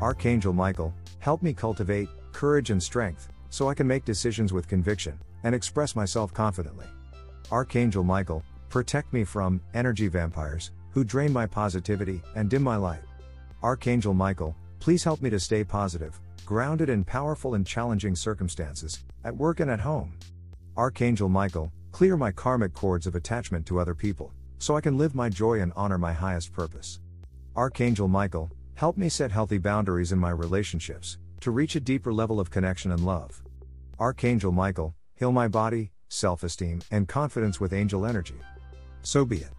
Archangel Michael, help me cultivate courage and strength, so I can make decisions with conviction and express myself confidently. Archangel Michael, protect me from energy vampires who drain my positivity and dim my light. Archangel Michael, please help me to stay positive, grounded and powerful in challenging circumstances, at work and at home. Archangel Michael, clear my karmic cords of attachment to other people, so I can live my joy and honor my highest purpose. Archangel Michael, help me set healthy boundaries in my relationships, to reach a deeper level of connection and love. Archangel Michael, heal my body, self esteem, and confidence with angel energy. So be it.